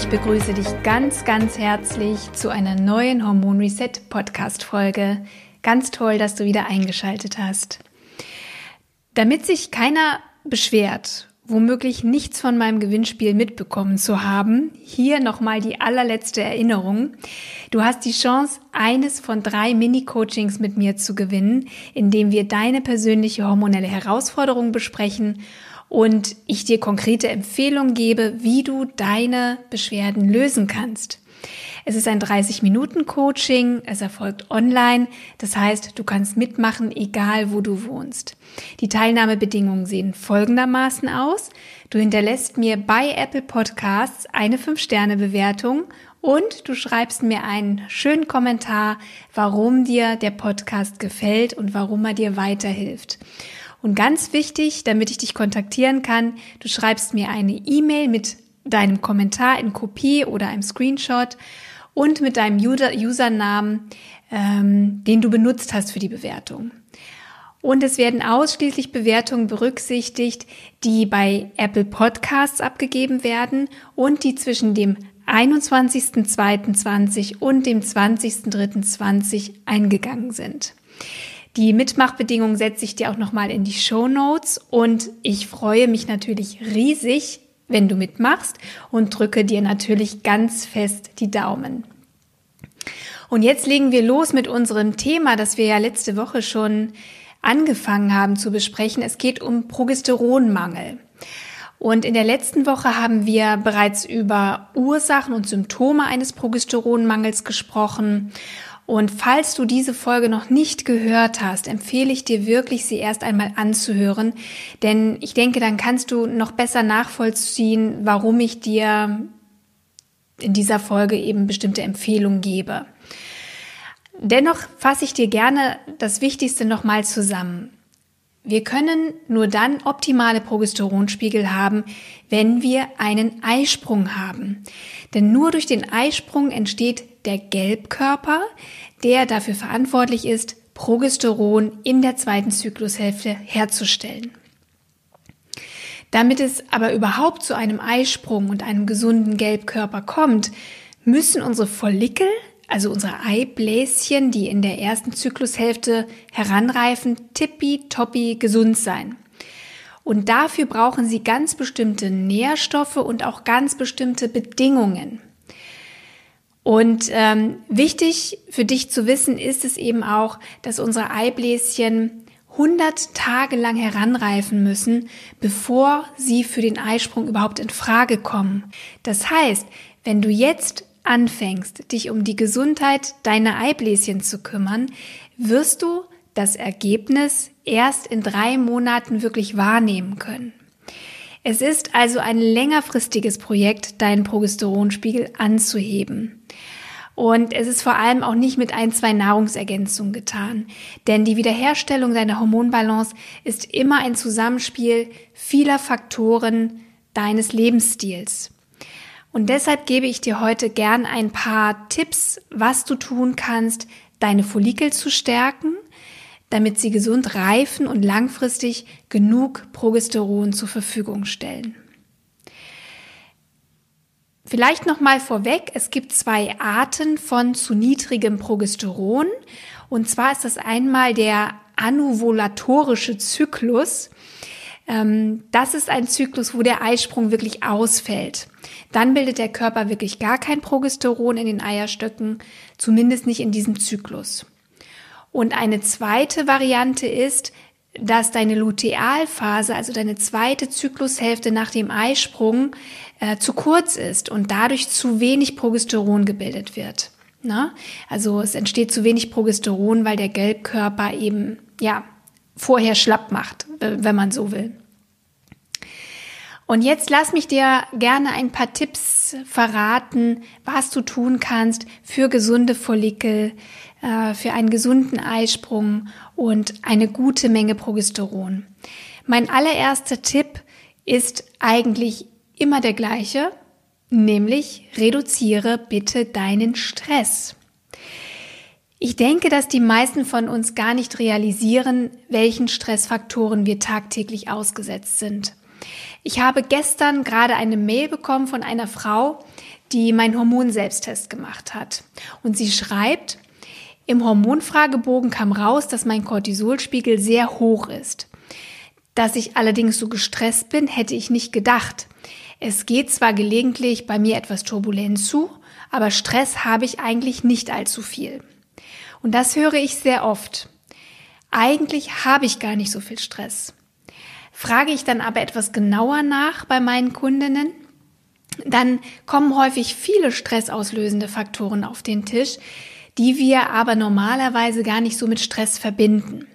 Ich begrüße dich ganz, ganz herzlich zu einer neuen Hormon Reset Podcast Folge. Ganz toll, dass du wieder eingeschaltet hast. Damit sich keiner beschwert, womöglich nichts von meinem Gewinnspiel mitbekommen zu haben, hier nochmal die allerletzte Erinnerung. Du hast die Chance, eines von drei Mini-Coachings mit mir zu gewinnen, indem wir deine persönliche hormonelle Herausforderung besprechen und ich dir konkrete Empfehlungen gebe, wie du deine Beschwerden lösen kannst. Es ist ein 30-Minuten-Coaching, es erfolgt online, das heißt, du kannst mitmachen, egal wo du wohnst. Die Teilnahmebedingungen sehen folgendermaßen aus. Du hinterlässt mir bei Apple Podcasts eine 5-Sterne-Bewertung und du schreibst mir einen schönen Kommentar, warum dir der Podcast gefällt und warum er dir weiterhilft. Und ganz wichtig, damit ich dich kontaktieren kann, du schreibst mir eine E-Mail mit deinem Kommentar in Kopie oder einem Screenshot und mit deinem User Usernamen, ähm, den du benutzt hast für die Bewertung. Und es werden ausschließlich Bewertungen berücksichtigt, die bei Apple Podcasts abgegeben werden und die zwischen dem 21.02.20 und dem 20.03.20 eingegangen sind. Die Mitmachbedingungen setze ich dir auch nochmal in die Show Notes und ich freue mich natürlich riesig, wenn du mitmachst und drücke dir natürlich ganz fest die Daumen. Und jetzt legen wir los mit unserem Thema, das wir ja letzte Woche schon angefangen haben zu besprechen. Es geht um Progesteronmangel. Und in der letzten Woche haben wir bereits über Ursachen und Symptome eines Progesteronmangels gesprochen und falls du diese Folge noch nicht gehört hast, empfehle ich dir wirklich, sie erst einmal anzuhören, denn ich denke, dann kannst du noch besser nachvollziehen, warum ich dir in dieser Folge eben bestimmte Empfehlungen gebe. Dennoch fasse ich dir gerne das Wichtigste nochmal zusammen. Wir können nur dann optimale Progesteronspiegel haben, wenn wir einen Eisprung haben. Denn nur durch den Eisprung entsteht der Gelbkörper, der dafür verantwortlich ist, Progesteron in der zweiten Zyklushälfte herzustellen. Damit es aber überhaupt zu einem Eisprung und einem gesunden Gelbkörper kommt, müssen unsere Follikel, also unsere Eibläschen, die in der ersten Zyklushälfte heranreifen, tippitoppi gesund sein. Und dafür brauchen sie ganz bestimmte Nährstoffe und auch ganz bestimmte Bedingungen. Und ähm, wichtig für dich zu wissen ist es eben auch, dass unsere Eibläschen 100 Tage lang heranreifen müssen, bevor sie für den Eisprung überhaupt in Frage kommen. Das heißt, wenn du jetzt anfängst, dich um die Gesundheit deiner Eibläschen zu kümmern, wirst du das Ergebnis erst in drei Monaten wirklich wahrnehmen können. Es ist also ein längerfristiges Projekt, deinen Progesteronspiegel anzuheben. Und es ist vor allem auch nicht mit ein, zwei Nahrungsergänzungen getan. Denn die Wiederherstellung deiner Hormonbalance ist immer ein Zusammenspiel vieler Faktoren deines Lebensstils. Und deshalb gebe ich dir heute gern ein paar Tipps, was du tun kannst, deine Follikel zu stärken damit sie gesund reifen und langfristig genug Progesteron zur Verfügung stellen. Vielleicht noch mal vorweg, es gibt zwei Arten von zu niedrigem Progesteron und zwar ist das einmal der anovulatorische Zyklus. Ähm, das ist ein Zyklus, wo der Eisprung wirklich ausfällt. Dann bildet der Körper wirklich gar kein Progesteron in den Eierstöcken, zumindest nicht in diesem Zyklus. Und eine zweite Variante ist, dass deine Lutealphase, also deine zweite Zyklushälfte nach dem Eisprung, äh, zu kurz ist und dadurch zu wenig Progesteron gebildet wird. Na? Also es entsteht zu wenig Progesteron, weil der Gelbkörper eben ja vorher schlapp macht, wenn man so will. Und jetzt lass mich dir gerne ein paar Tipps verraten, was du tun kannst für gesunde Follikel, äh, für einen gesunden Eisprung und eine gute Menge Progesteron. Mein allererster Tipp ist eigentlich immer der gleiche, nämlich reduziere bitte deinen Stress. Ich denke, dass die meisten von uns gar nicht realisieren, welchen Stressfaktoren wir tagtäglich ausgesetzt sind. Ich habe gestern gerade eine Mail bekommen von einer Frau, die meinen Hormonselbsttest gemacht hat. Und sie schreibt, im Hormonfragebogen kam raus, dass mein Cortisolspiegel sehr hoch ist. Dass ich allerdings so gestresst bin, hätte ich nicht gedacht. Es geht zwar gelegentlich bei mir etwas turbulent zu, aber Stress habe ich eigentlich nicht allzu viel. Und das höre ich sehr oft. Eigentlich habe ich gar nicht so viel Stress. Frage ich dann aber etwas genauer nach bei meinen Kundinnen, dann kommen häufig viele stressauslösende Faktoren auf den Tisch, die wir aber normalerweise gar nicht so mit Stress verbinden.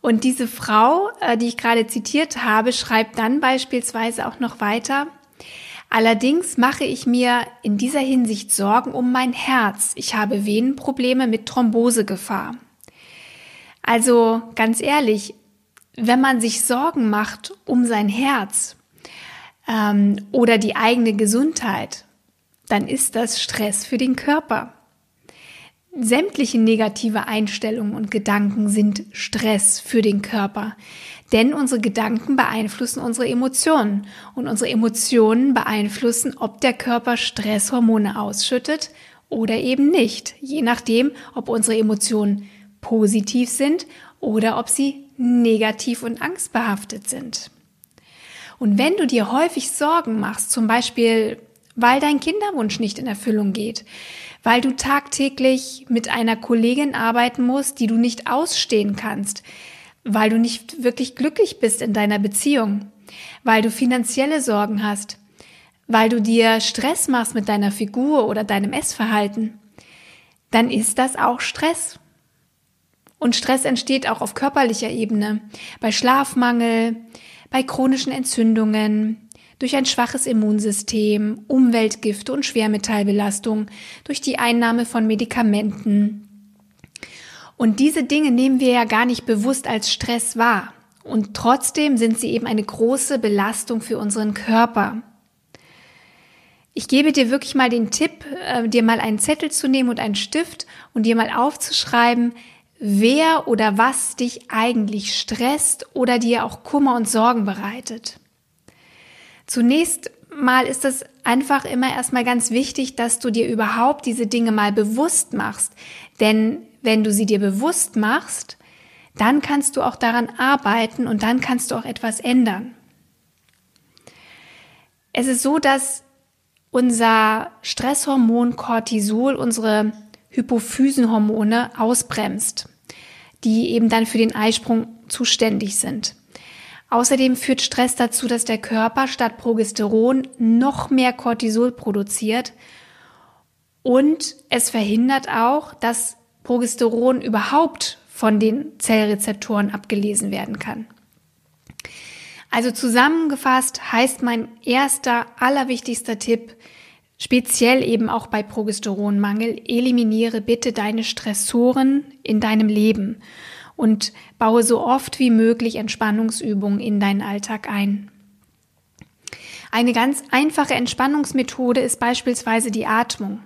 Und diese Frau, äh, die ich gerade zitiert habe, schreibt dann beispielsweise auch noch weiter, Allerdings mache ich mir in dieser Hinsicht Sorgen um mein Herz. Ich habe Venenprobleme mit Thrombosegefahr. Also ganz ehrlich, wenn man sich Sorgen macht um sein Herz ähm, oder die eigene Gesundheit, dann ist das Stress für den Körper. Sämtliche negative Einstellungen und Gedanken sind Stress für den Körper, denn unsere Gedanken beeinflussen unsere Emotionen und unsere Emotionen beeinflussen, ob der Körper Stresshormone ausschüttet oder eben nicht, je nachdem, ob unsere Emotionen positiv sind oder ob sie negativ und angstbehaftet sind. Und wenn du dir häufig Sorgen machst, zum Beispiel weil dein Kinderwunsch nicht in Erfüllung geht, weil du tagtäglich mit einer Kollegin arbeiten musst, die du nicht ausstehen kannst, weil du nicht wirklich glücklich bist in deiner Beziehung, weil du finanzielle Sorgen hast, weil du dir Stress machst mit deiner Figur oder deinem Essverhalten, dann ist das auch Stress. Und Stress entsteht auch auf körperlicher Ebene, bei Schlafmangel, bei chronischen Entzündungen, durch ein schwaches Immunsystem, Umweltgifte und Schwermetallbelastung, durch die Einnahme von Medikamenten. Und diese Dinge nehmen wir ja gar nicht bewusst als Stress wahr. Und trotzdem sind sie eben eine große Belastung für unseren Körper. Ich gebe dir wirklich mal den Tipp, äh, dir mal einen Zettel zu nehmen und einen Stift und dir mal aufzuschreiben, wer oder was dich eigentlich stresst oder dir auch Kummer und Sorgen bereitet. Zunächst mal ist es einfach immer erstmal ganz wichtig, dass du dir überhaupt diese Dinge mal bewusst machst. Denn wenn du sie dir bewusst machst, dann kannst du auch daran arbeiten und dann kannst du auch etwas ändern. Es ist so, dass unser Stresshormon Cortisol unsere Hypophysenhormone ausbremst, die eben dann für den Eisprung zuständig sind. Außerdem führt Stress dazu, dass der Körper statt Progesteron noch mehr Cortisol produziert und es verhindert auch, dass Progesteron überhaupt von den Zellrezeptoren abgelesen werden kann. Also zusammengefasst heißt mein erster, allerwichtigster Tipp, speziell eben auch bei Progesteronmangel, eliminiere bitte deine Stressoren in deinem Leben und baue so oft wie möglich Entspannungsübungen in deinen Alltag ein. Eine ganz einfache Entspannungsmethode ist beispielsweise die Atmung.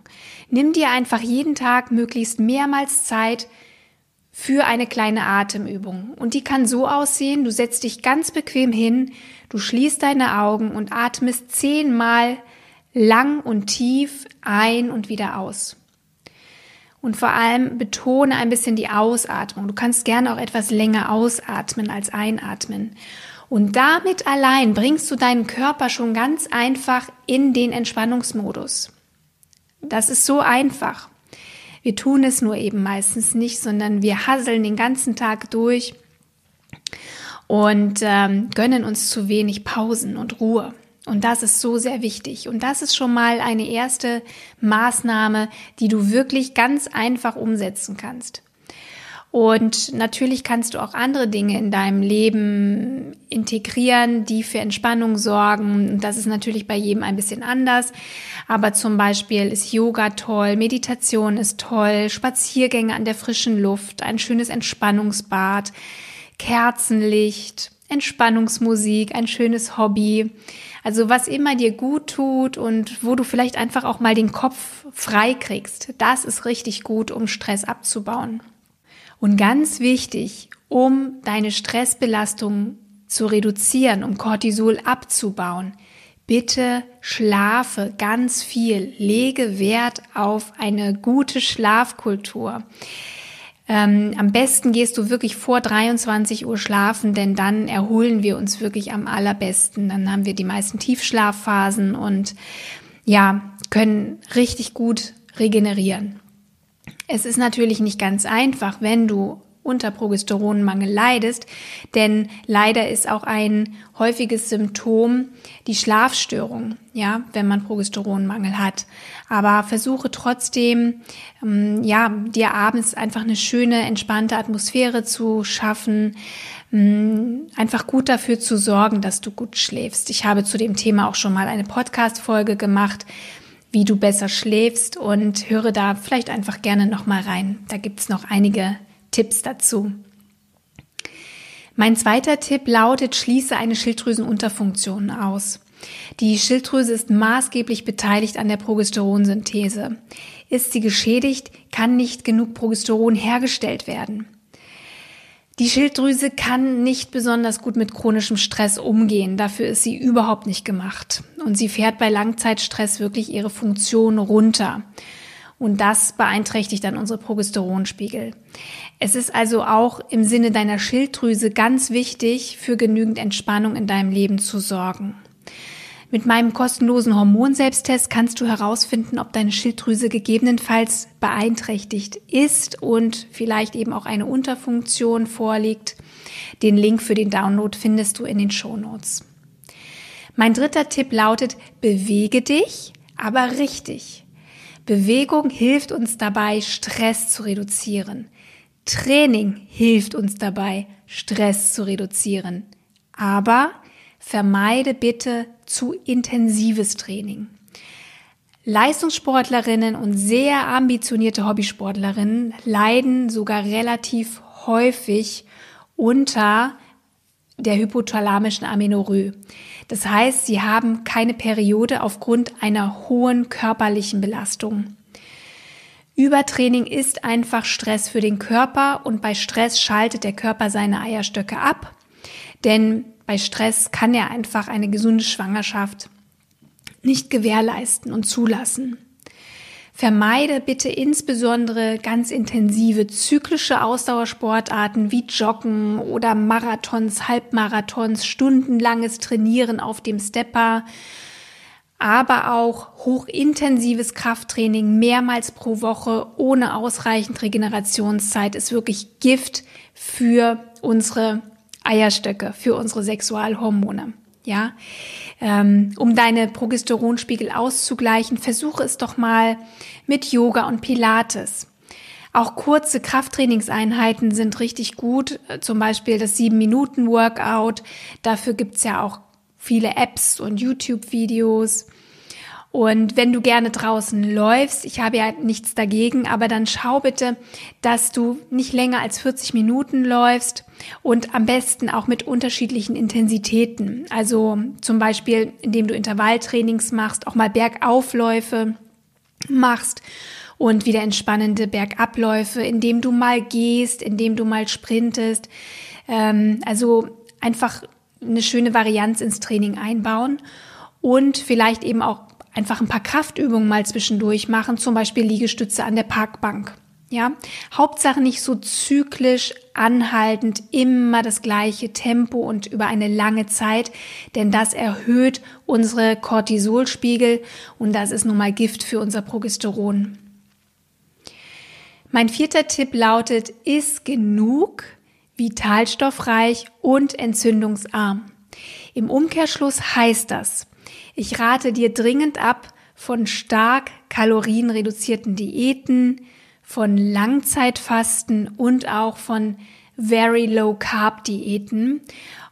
Nimm dir einfach jeden Tag möglichst mehrmals Zeit für eine kleine Atemübung. Und die kann so aussehen, du setzt dich ganz bequem hin, du schließt deine Augen und atmest zehnmal lang und tief ein und wieder aus. Und vor allem betone ein bisschen die Ausatmung. Du kannst gerne auch etwas länger ausatmen als einatmen. Und damit allein bringst du deinen Körper schon ganz einfach in den Entspannungsmodus. Das ist so einfach. Wir tun es nur eben meistens nicht, sondern wir hasseln den ganzen Tag durch und ähm, gönnen uns zu wenig Pausen und Ruhe. Und das ist so sehr wichtig. Und das ist schon mal eine erste Maßnahme, die du wirklich ganz einfach umsetzen kannst. Und natürlich kannst du auch andere Dinge in deinem Leben integrieren, die für Entspannung sorgen. Das ist natürlich bei jedem ein bisschen anders. Aber zum Beispiel ist Yoga toll, Meditation ist toll, Spaziergänge an der frischen Luft, ein schönes Entspannungsbad, Kerzenlicht, Entspannungsmusik, ein schönes Hobby. Also was immer dir gut tut und wo du vielleicht einfach auch mal den Kopf frei kriegst, das ist richtig gut, um Stress abzubauen. Und ganz wichtig, um deine Stressbelastung zu reduzieren, um Cortisol abzubauen, bitte schlafe ganz viel, lege Wert auf eine gute Schlafkultur. Ähm, am besten gehst du wirklich vor 23 Uhr schlafen, denn dann erholen wir uns wirklich am allerbesten. Dann haben wir die meisten Tiefschlafphasen und ja, können richtig gut regenerieren. Es ist natürlich nicht ganz einfach, wenn du unter Progesteronmangel leidest, denn leider ist auch ein häufiges Symptom die Schlafstörung, ja, wenn man Progesteronmangel hat. Aber versuche trotzdem, ähm, ja, dir abends einfach eine schöne, entspannte Atmosphäre zu schaffen, ähm, einfach gut dafür zu sorgen, dass du gut schläfst. Ich habe zu dem Thema auch schon mal eine Podcast-Folge gemacht wie du besser schläfst und höre da vielleicht einfach gerne noch mal rein. Da gibt's noch einige Tipps dazu. Mein zweiter Tipp lautet, schließe eine Schilddrüsenunterfunktion aus. Die Schilddrüse ist maßgeblich beteiligt an der Progesteronsynthese. Ist sie geschädigt, kann nicht genug Progesteron hergestellt werden. Die Schilddrüse kann nicht besonders gut mit chronischem Stress umgehen. Dafür ist sie überhaupt nicht gemacht. Und sie fährt bei Langzeitstress wirklich ihre Funktion runter. Und das beeinträchtigt dann unsere Progesteronspiegel. Es ist also auch im Sinne deiner Schilddrüse ganz wichtig, für genügend Entspannung in deinem Leben zu sorgen. Mit meinem kostenlosen Hormonselbsttest kannst du herausfinden, ob deine Schilddrüse gegebenenfalls beeinträchtigt ist und vielleicht eben auch eine Unterfunktion vorliegt. Den Link für den Download findest du in den Shownotes. Mein dritter Tipp lautet, bewege dich, aber richtig. Bewegung hilft uns dabei, Stress zu reduzieren. Training hilft uns dabei, Stress zu reduzieren. Aber vermeide bitte zu intensives Training. Leistungssportlerinnen und sehr ambitionierte Hobbysportlerinnen leiden sogar relativ häufig unter der hypothalamischen Amenorrhoe. Das heißt, sie haben keine Periode aufgrund einer hohen körperlichen Belastung. Übertraining ist einfach Stress für den Körper und bei Stress schaltet der Körper seine Eierstöcke ab, denn bei Stress kann er einfach eine gesunde Schwangerschaft nicht gewährleisten und zulassen. Vermeide bitte insbesondere ganz intensive zyklische Ausdauersportarten wie Joggen oder Marathons, Halbmarathons, stundenlanges Trainieren auf dem Stepper, aber auch hochintensives Krafttraining mehrmals pro Woche ohne ausreichend Regenerationszeit ist wirklich Gift für unsere Eierstöcke, für unsere Sexualhormone. Ja, ähm, um deine Progesteronspiegel auszugleichen, versuche es doch mal mit Yoga und Pilates. Auch kurze Krafttrainingseinheiten sind richtig gut, zum Beispiel das 7-Minuten-Workout. Dafür gibt's ja auch viele Apps und YouTube-Videos. Und wenn du gerne draußen läufst, ich habe ja nichts dagegen, aber dann schau bitte, dass du nicht länger als 40 Minuten läufst und am besten auch mit unterschiedlichen Intensitäten. Also zum Beispiel, indem du Intervalltrainings machst, auch mal Bergaufläufe machst und wieder entspannende Bergabläufe, indem du mal gehst, indem du mal sprintest. Ähm, also einfach eine schöne Varianz ins Training einbauen und vielleicht eben auch einfach ein paar Kraftübungen mal zwischendurch machen, zum Beispiel Liegestütze an der Parkbank. Ja, Hauptsache nicht so zyklisch, anhaltend, immer das gleiche Tempo und über eine lange Zeit, denn das erhöht unsere Cortisolspiegel und das ist nun mal Gift für unser Progesteron. Mein vierter Tipp lautet, ist genug, vitalstoffreich und entzündungsarm. Im Umkehrschluss heißt das, ich rate dir dringend ab von stark kalorienreduzierten Diäten, von Langzeitfasten und auch von Very Low Carb Diäten.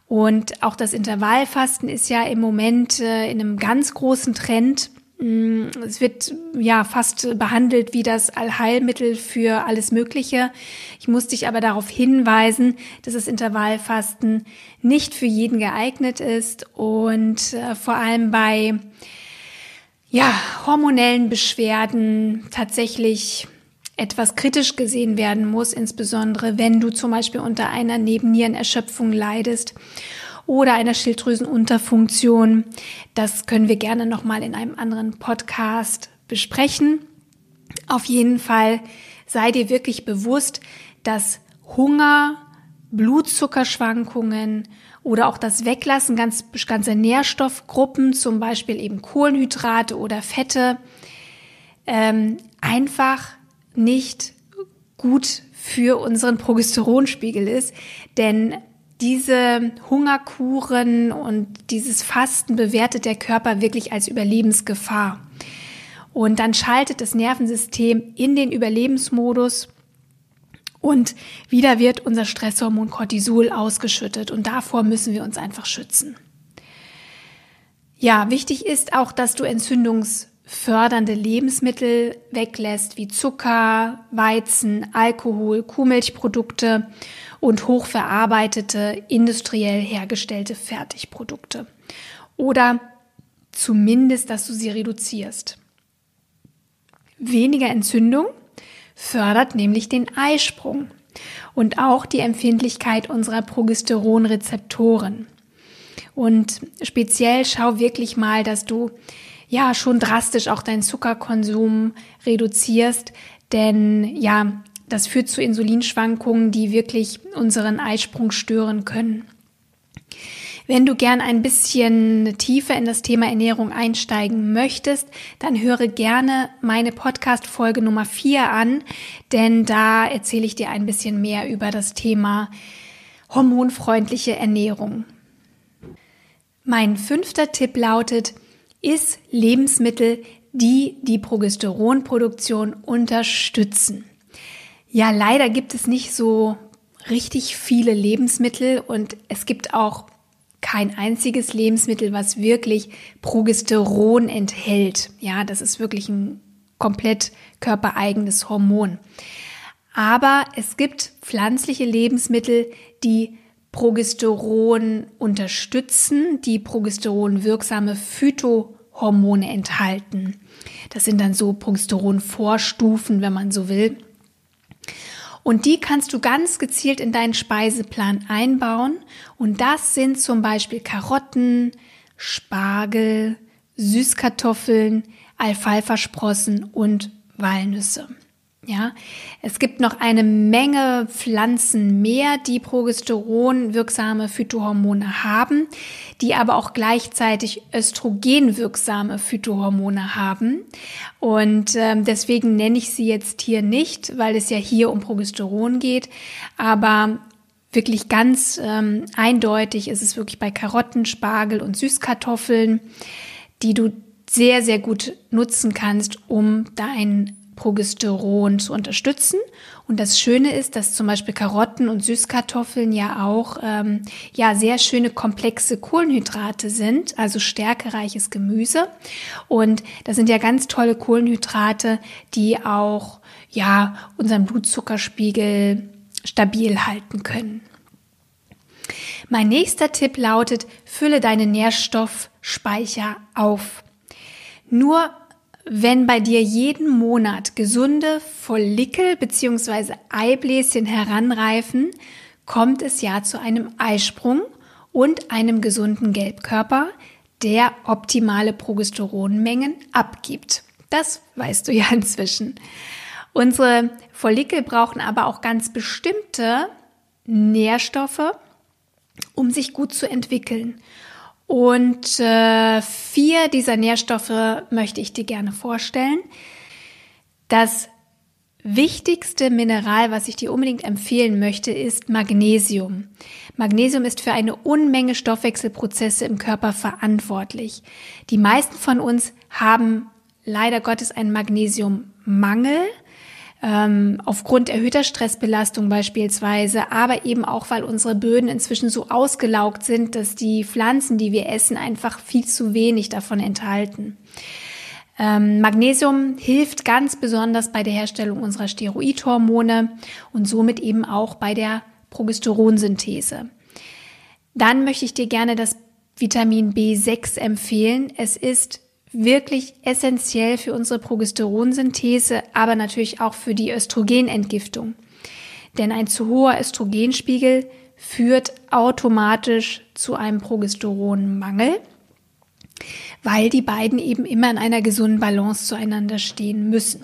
Und auch das Intervallfasten ist ja im Moment äh, in einem ganz großen Trend. Mm, es wird ja fast behandelt wie das Allheilmittel für alles Mögliche. Ich muss dich aber darauf hinweisen, dass das Intervallfasten nicht für jeden geeignet ist und äh, vor allem bei ja, hormonellen Beschwerden tatsächlich etwas kritisch gesehen werden muss, insbesondere wenn du zum Beispiel unter einer Nebennierenerschöpfung leidest oder einer Schilddrüsenunterfunktion. Das können wir gerne nochmal in einem anderen Podcast besprechen. Auf jeden Fall sei dir wirklich bewusst, dass Hunger, Blutzuckerschwankungen oder auch das Weglassen ganz, ganzer Nährstoffgruppen, zum Beispiel eben Kohlenhydrate oder Fette, ähm, einfach nicht gut für unseren Progesteronspiegel ist, denn diese Hungerkuren und dieses Fasten bewertet der Körper wirklich als Überlebensgefahr. Und dann schaltet das Nervensystem in den Überlebensmodus und wieder wird unser Stresshormon Cortisol ausgeschüttet und davor müssen wir uns einfach schützen. Ja, wichtig ist auch, dass du Entzündungs fördernde Lebensmittel weglässt, wie Zucker, Weizen, Alkohol, Kuhmilchprodukte und hochverarbeitete, industriell hergestellte Fertigprodukte. Oder zumindest, dass du sie reduzierst. Weniger Entzündung fördert nämlich den Eisprung und auch die Empfindlichkeit unserer Progesteronrezeptoren. Und speziell schau wirklich mal, dass du ja schon drastisch auch deinen Zuckerkonsum reduzierst, denn ja, das führt zu Insulinschwankungen, die wirklich unseren Eisprung stören können. Wenn du gern ein bisschen tiefer in das Thema Ernährung einsteigen möchtest, dann höre gerne meine Podcast-Folge Nummer 4 an, denn da erzähle ich dir ein bisschen mehr über das Thema hormonfreundliche Ernährung. Mein fünfter Tipp lautet, ist Lebensmittel, die die Progesteronproduktion unterstützen. Ja, leider gibt es nicht so richtig viele Lebensmittel und es gibt auch kein einziges Lebensmittel, was wirklich Progesteron enthält. Ja, das ist wirklich ein komplett körpereigenes Hormon. Aber es gibt pflanzliche Lebensmittel, die Progesteron unterstützen, die Progesteron wirksame Phytohormone enthalten. Das sind dann so Progesteron-Vorstufen, wenn man so will. Und die kannst du ganz gezielt in deinen Speiseplan einbauen. Und das sind zum Beispiel Karotten, Spargel, Süßkartoffeln, Alfalfa-Sprossen und Walnüsse. Ja, es gibt noch eine Menge Pflanzen mehr, die Progesteron wirksame Phytohormone haben, die aber auch gleichzeitig Östrogen wirksame Phytohormone haben. Und ähm, deswegen nenne ich sie jetzt hier nicht, weil es ja hier um Progesteron geht. Aber wirklich ganz ähm, eindeutig ist es wirklich bei Karotten, Spargel und Süßkartoffeln, die du sehr, sehr gut nutzen kannst, um dein Progesteron zu unterstützen. Und das Schöne ist, dass zum Beispiel Karotten und Süßkartoffeln ja auch ähm, ja sehr schöne komplexe Kohlenhydrate sind, also stärkereiches Gemüse. Und das sind ja ganz tolle Kohlenhydrate, die auch ja unseren Blutzuckerspiegel stabil halten können. Mein nächster Tipp lautet, fülle deine Nährstoffspeicher auf. Nur wenn bei dir jeden Monat gesunde Follikel bzw. Eibläschen heranreifen, kommt es ja zu einem Eisprung und einem gesunden Gelbkörper, der optimale Progesteronmengen abgibt. Das weißt du ja inzwischen. Unsere Follikel brauchen aber auch ganz bestimmte Nährstoffe, um sich gut zu entwickeln. Und äh, vier dieser Nährstoffe möchte ich dir gerne vorstellen. Das wichtigste Mineral, was ich dir unbedingt empfehlen möchte, ist Magnesium. Magnesium ist für eine Unmenge Stoffwechselprozesse im Körper verantwortlich. Die meisten von uns haben leider Gottes einen Magnesiummangel. Ähm, aufgrund erhöhter Stressbelastung beispielsweise, aber eben auch, weil unsere Böden inzwischen so ausgelaugt sind, dass die Pflanzen, die wir essen, einfach viel zu wenig davon enthalten. Ähm, Magnesium hilft ganz besonders bei der Herstellung unserer Steroidhormone und somit eben auch bei der Progesteronsynthese. Dann möchte ich dir gerne das Vitamin B6 empfehlen. Es ist wirklich essentiell für unsere Progesteronsynthese, aber natürlich auch für die Östrogenentgiftung. Denn ein zu hoher Östrogenspiegel führt automatisch zu einem Progesteronmangel, weil die beiden eben immer in einer gesunden Balance zueinander stehen müssen.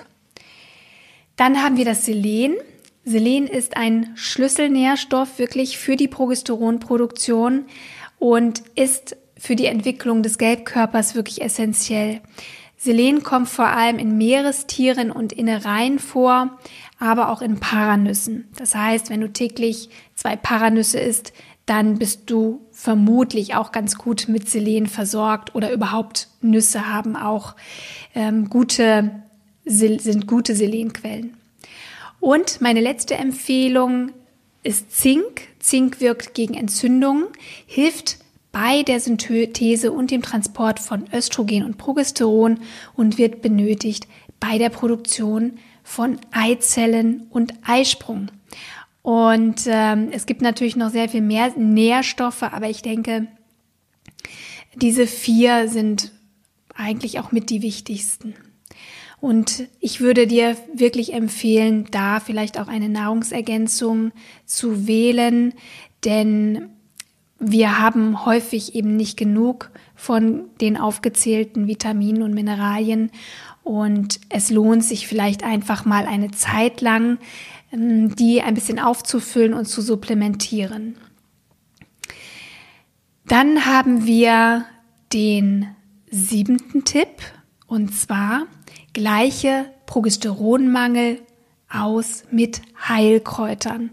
Dann haben wir das Selen. Selen ist ein Schlüsselnährstoff wirklich für die Progesteronproduktion und ist für die Entwicklung des Gelbkörpers wirklich essentiell. Selen kommt vor allem in Meerestieren und Innereien vor, aber auch in Paranüssen. Das heißt, wenn du täglich zwei Paranüsse isst, dann bist du vermutlich auch ganz gut mit Selen versorgt oder überhaupt Nüsse haben auch ähm, gute, sind gute Selenquellen. Und meine letzte Empfehlung ist Zink. Zink wirkt gegen Entzündungen, hilft bei der Synthese und dem Transport von Östrogen und Progesteron und wird benötigt bei der Produktion von Eizellen und Eisprung. Und ähm, es gibt natürlich noch sehr viel mehr Nährstoffe, aber ich denke, diese vier sind eigentlich auch mit die wichtigsten. Und ich würde dir wirklich empfehlen, da vielleicht auch eine Nahrungsergänzung zu wählen, denn wir haben häufig eben nicht genug von den aufgezählten Vitaminen und Mineralien und es lohnt sich vielleicht einfach mal eine Zeit lang, ähm, die ein bisschen aufzufüllen und zu supplementieren. Dann haben wir den siebenten Tipp und zwar gleiche Progesteronmangel aus mit Heilkräutern.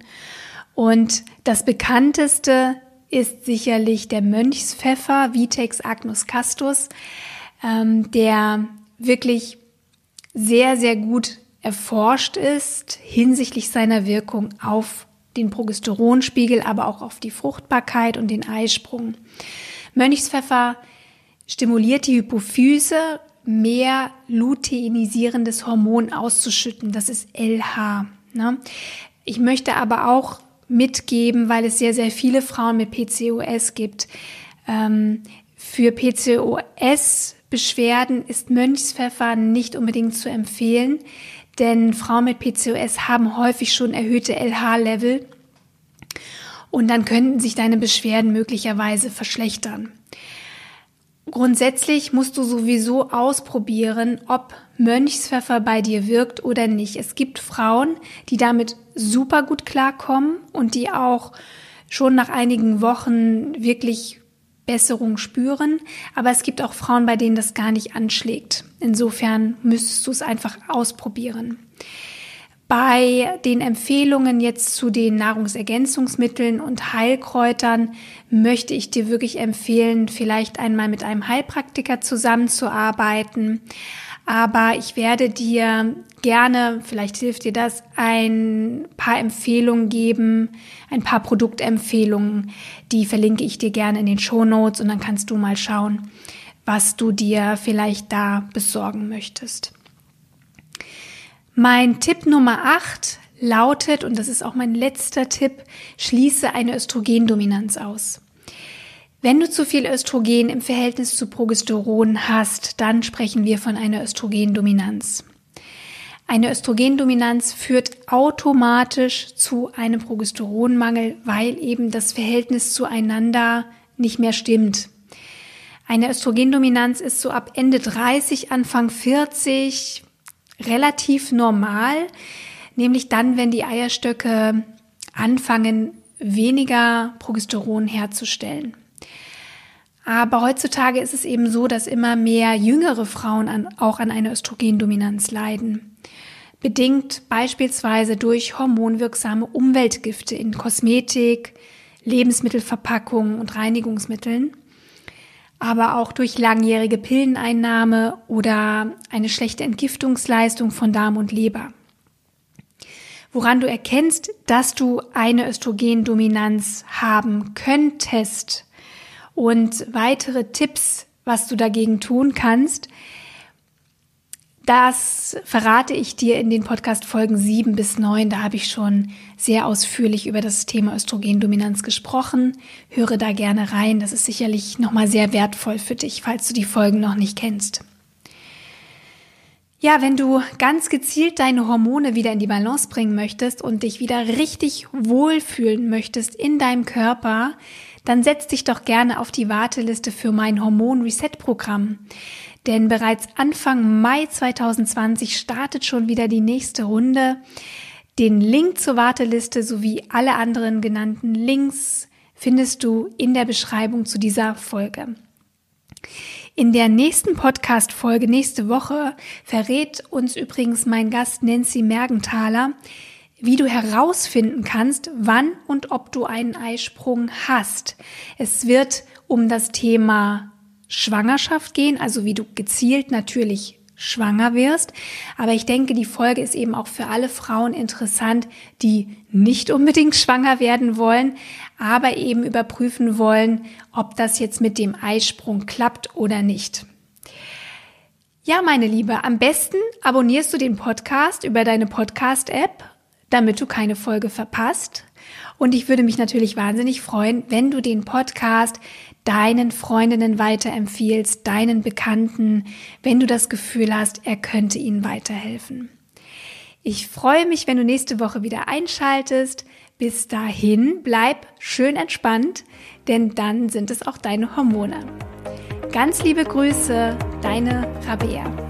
Und das bekannteste ist sicherlich der Mönchspfeffer, Vitex agnus castus, ähm, der wirklich sehr, sehr gut erforscht ist hinsichtlich seiner Wirkung auf den Progesteronspiegel, aber auch auf die Fruchtbarkeit und den Eisprung. Mönchspfeffer stimuliert die Hypophyse, mehr luteinisierendes Hormon auszuschütten. Das ist LH. Ne? Ich möchte aber auch mitgeben, weil es sehr, sehr viele Frauen mit PCOS gibt. Ähm, für PCOS-Beschwerden ist Mönchspfeffer nicht unbedingt zu empfehlen, denn Frauen mit PCOS haben häufig schon erhöhte LH-Level und dann könnten sich deine Beschwerden möglicherweise verschlechtern. Grundsätzlich musst du sowieso ausprobieren, ob Mönchspfeffer bei dir wirkt oder nicht. Es gibt Frauen, die damit super gut klarkommen und die auch schon nach einigen Wochen wirklich Besserung spüren. Aber es gibt auch Frauen, bei denen das gar nicht anschlägt. Insofern müsstest du es einfach ausprobieren. Bei den Empfehlungen jetzt zu den Nahrungsergänzungsmitteln und Heilkräutern möchte ich dir wirklich empfehlen, vielleicht einmal mit einem Heilpraktiker zusammenzuarbeiten. Aber ich werde dir gerne, vielleicht hilft dir das, ein paar Empfehlungen geben, ein paar Produktempfehlungen, die verlinke ich dir gerne in den Show Notes und dann kannst du mal schauen, was du dir vielleicht da besorgen möchtest. Mein Tipp Nummer 8 lautet, und das ist auch mein letzter Tipp, schließe eine Östrogendominanz aus. Wenn du zu viel Östrogen im Verhältnis zu Progesteron hast, dann sprechen wir von einer Östrogendominanz. Eine Östrogendominanz führt automatisch zu einem Progesteronmangel, weil eben das Verhältnis zueinander nicht mehr stimmt. Eine Östrogendominanz ist so ab Ende 30, Anfang 40, relativ normal, nämlich dann, wenn die Eierstöcke anfangen, weniger Progesteron herzustellen. Aber heutzutage ist es eben so, dass immer mehr jüngere Frauen an, auch an einer Östrogendominanz leiden. Bedingt beispielsweise durch hormonwirksame Umweltgifte in Kosmetik, Lebensmittelverpackungen und Reinigungsmitteln aber auch durch langjährige Pilleneinnahme oder eine schlechte Entgiftungsleistung von Darm und Leber. woran du erkennst, dass du eine Östrogendominanz haben könntest und weitere Tipps, was du dagegen tun kannst. Das verrate ich dir in den Podcast Folgen 7 bis 9. Da habe ich schon sehr ausführlich über das Thema Östrogendominanz gesprochen. Höre da gerne rein. Das ist sicherlich nochmal sehr wertvoll für dich, falls du die Folgen noch nicht kennst. Ja, wenn du ganz gezielt deine Hormone wieder in die Balance bringen möchtest und dich wieder richtig wohlfühlen möchtest in deinem Körper, dann setz dich doch gerne auf die Warteliste für mein Hormon Reset Programm. Denn bereits Anfang Mai 2020 startet schon wieder die nächste Runde. Den Link zur Warteliste sowie alle anderen genannten Links findest du in der Beschreibung zu dieser Folge. In der nächsten Podcast-Folge nächste Woche verrät uns übrigens mein Gast Nancy Mergenthaler, wie du herausfinden kannst, wann und ob du einen Eisprung hast. Es wird um das Thema Schwangerschaft gehen, also wie du gezielt natürlich schwanger wirst. Aber ich denke, die Folge ist eben auch für alle Frauen interessant, die nicht unbedingt schwanger werden wollen, aber eben überprüfen wollen, ob das jetzt mit dem Eisprung klappt oder nicht. Ja, meine Liebe, am besten abonnierst du den Podcast über deine Podcast-App, damit du keine Folge verpasst. Und ich würde mich natürlich wahnsinnig freuen, wenn du den Podcast deinen Freundinnen weiterempfiehlst, deinen Bekannten, wenn du das Gefühl hast, er könnte ihnen weiterhelfen. Ich freue mich, wenn du nächste Woche wieder einschaltest. Bis dahin bleib schön entspannt, denn dann sind es auch deine Hormone. Ganz liebe Grüße, deine Rabea.